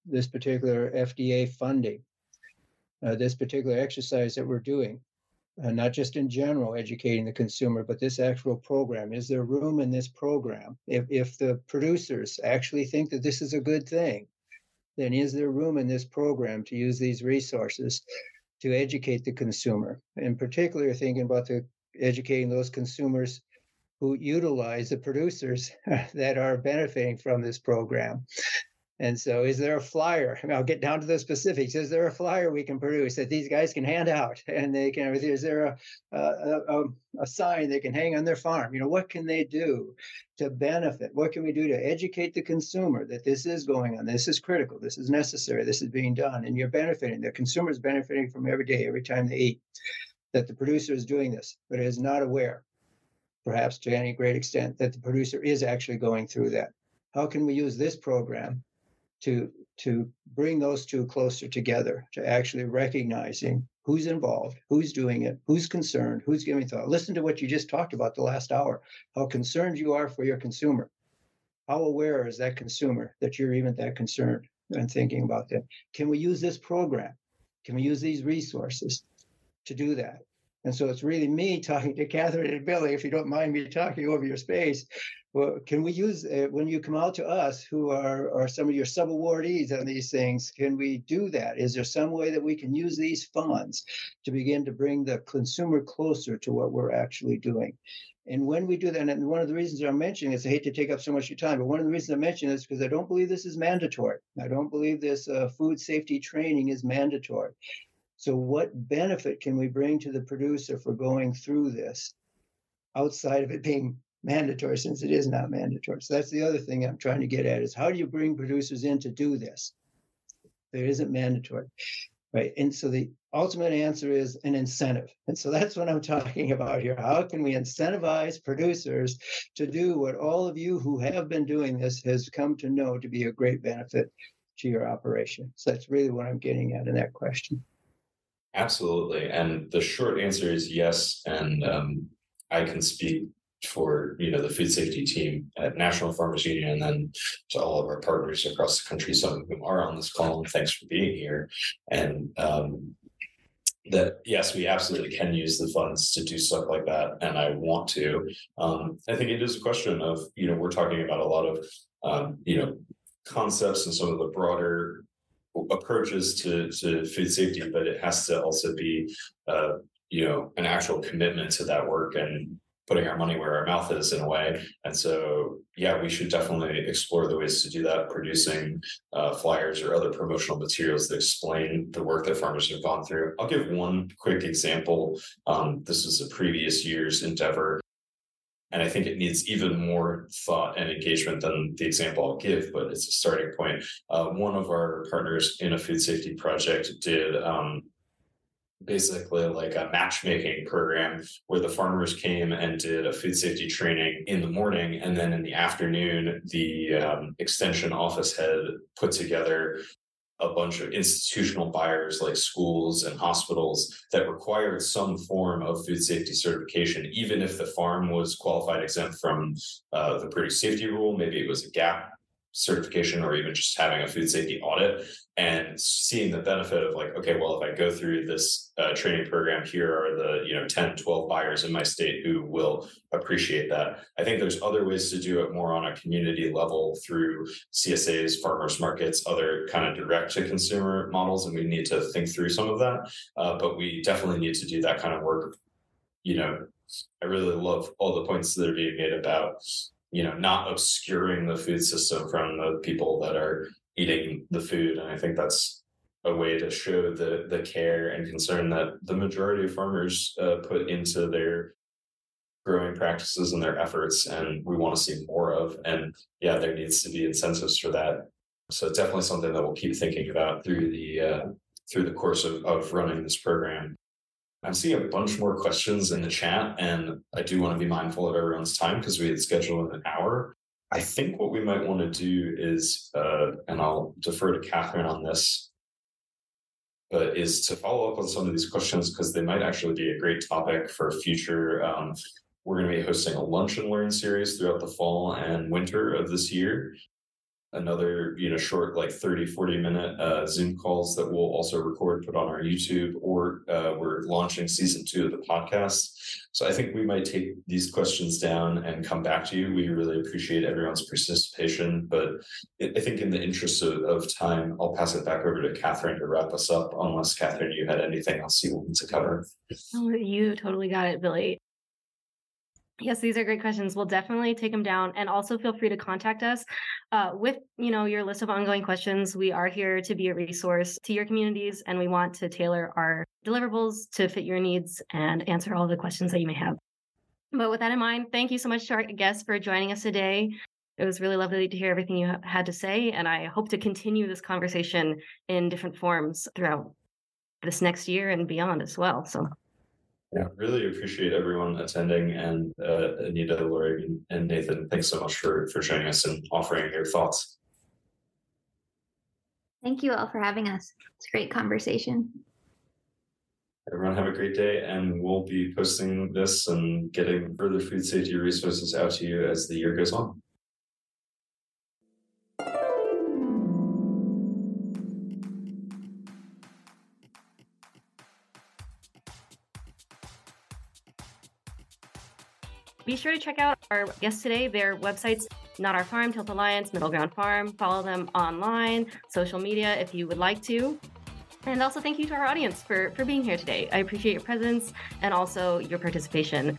this particular FDA funding, uh, this particular exercise that we're doing, uh, not just in general educating the consumer, but this actual program? Is there room in this program? If, if the producers actually think that this is a good thing, then is there room in this program to use these resources to educate the consumer? In particular, thinking about the educating those consumers who utilize the producers that are benefiting from this program. And so, is there a flyer? I will get down to the specifics. Is there a flyer we can produce that these guys can hand out? And they can, is there a, a, a, a, sign they can hang on their farm? You know, what can they do to benefit? What can we do to educate the consumer that this is going on? This is critical. This is necessary. This is being done. And you're benefiting. The consumer is benefiting from every day, every time they eat, that the producer is doing this, but is not aware perhaps to any great extent, that the producer is actually going through that. How can we use this program to to bring those two closer together, to actually recognizing who's involved, who's doing it, who's concerned, who's giving thought. Listen to what you just talked about the last hour, how concerned you are for your consumer. How aware is that consumer that you're even that concerned and thinking about that? Can we use this program? Can we use these resources to do that? And so it's really me talking to Catherine and Billy, if you don't mind me talking over your space. Well, can we use uh, when you come out to us, who are, are some of your sub awardees on these things? Can we do that? Is there some way that we can use these funds to begin to bring the consumer closer to what we're actually doing? And when we do that, and one of the reasons I'm mentioning is I hate to take up so much of your time, but one of the reasons I mention this is because I don't believe this is mandatory. I don't believe this uh, food safety training is mandatory. So, what benefit can we bring to the producer for going through this outside of it being mandatory, since it is not mandatory? So, that's the other thing I'm trying to get at is how do you bring producers in to do this? There isn't mandatory, right? And so the ultimate answer is an incentive. And so that's what I'm talking about here. How can we incentivize producers to do what all of you who have been doing this has come to know to be a great benefit to your operation? So that's really what I'm getting at in that question. Absolutely. And the short answer is yes. And um, I can speak for you know the food safety team at National Farmers Union and then to all of our partners across the country, some of whom are on this call, and thanks for being here. And um, that yes, we absolutely can use the funds to do stuff like that, and I want to. Um, I think it is a question of you know we're talking about a lot of um, you know concepts and some of the broader approaches to, to food safety, but it has to also be, uh, you know, an actual commitment to that work and putting our money where our mouth is in a way. And so, yeah, we should definitely explore the ways to do that, producing uh, flyers or other promotional materials that explain the work that farmers have gone through. I'll give one quick example. Um, this is a previous year's endeavor. And I think it needs even more thought and engagement than the example I'll give, but it's a starting point. Uh, one of our partners in a food safety project did um, basically like a matchmaking program where the farmers came and did a food safety training in the morning and then in the afternoon the um, extension office head put together a bunch of institutional buyers like schools and hospitals that required some form of food safety certification, even if the farm was qualified exempt from uh, the produce safety rule. Maybe it was a GAP certification or even just having a food safety audit and seeing the benefit of like okay well if i go through this uh, training program here are the you know 10 12 buyers in my state who will appreciate that. I think there's other ways to do it more on a community level through csas farmers markets other kind of direct to consumer models and we need to think through some of that. Uh, but we definitely need to do that kind of work. You know i really love all the points that are being made about you know, not obscuring the food system from the people that are eating the food. And I think that's a way to show the the care and concern that the majority of farmers uh, put into their growing practices and their efforts and we want to see more of. And yeah there needs to be incentives for that. So it's definitely something that we'll keep thinking about through the uh, through the course of, of running this program i'm seeing a bunch more questions in the chat and i do want to be mindful of everyone's time because we had scheduled an hour i think what we might want to do is uh, and i'll defer to catherine on this but is to follow up on some of these questions because they might actually be a great topic for future um, we're going to be hosting a lunch and learn series throughout the fall and winter of this year. Another, you know, short, like 30, 40 minute uh, Zoom calls that we'll also record, put on our YouTube, or uh, we're launching season two of the podcast. So I think we might take these questions down and come back to you. We really appreciate everyone's participation. But I think, in the interest of, of time, I'll pass it back over to Catherine to wrap us up, unless Catherine, you had anything else you wanted to cover. Oh, you totally got it, Billy. Yes, these are great questions. We'll definitely take them down, and also feel free to contact us uh, with you know your list of ongoing questions. We are here to be a resource to your communities, and we want to tailor our deliverables to fit your needs and answer all the questions that you may have. But with that in mind, thank you so much to our guests for joining us today. It was really lovely to hear everything you had to say, and I hope to continue this conversation in different forms throughout this next year and beyond as well. So. Yeah, really appreciate everyone attending and uh, Anita, Lorig, and Nathan. Thanks so much for for joining us and offering your thoughts. Thank you all for having us. It's a great conversation. Everyone have a great day, and we'll be posting this and getting further food safety resources out to you as the year goes on. Be sure to check out our guests today. Their websites, Not Our Farm, Tilth Alliance, Middle Ground Farm. Follow them online, social media if you would like to. And also thank you to our audience for, for being here today. I appreciate your presence and also your participation.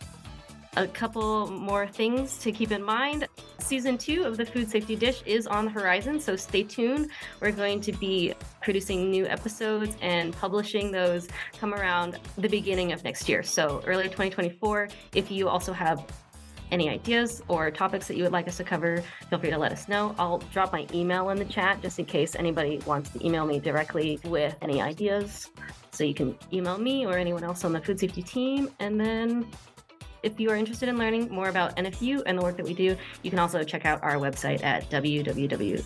A couple more things to keep in mind. Season two of the Food Safety Dish is on the horizon, so stay tuned. We're going to be producing new episodes and publishing those come around the beginning of next year. So early 2024. If you also have any ideas or topics that you would like us to cover, feel free to let us know. I'll drop my email in the chat just in case anybody wants to email me directly with any ideas. So you can email me or anyone else on the food safety team. And then if you are interested in learning more about NFU and the work that we do, you can also check out our website at www.nfu.org.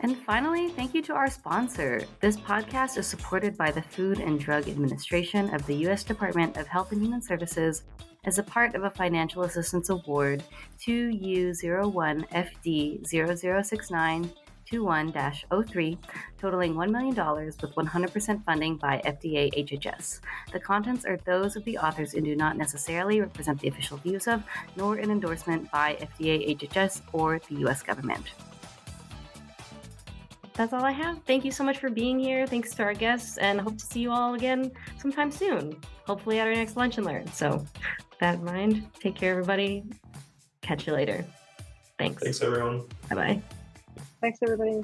And finally, thank you to our sponsor. This podcast is supported by the Food and Drug Administration of the U.S. Department of Health and Human Services as a part of a financial assistance award 2U01FD0069 21-03, totaling $1 million with 100% funding by FDA HHS. The contents are those of the authors and do not necessarily represent the official views of, nor an endorsement by FDA HHS or the U.S. government. That's all I have. Thank you so much for being here. Thanks to our guests, and hope to see you all again sometime soon. Hopefully at our next lunch and learn. So, with that in mind, take care, everybody. Catch you later. Thanks. Thanks, everyone. Bye bye. Thanks, everybody.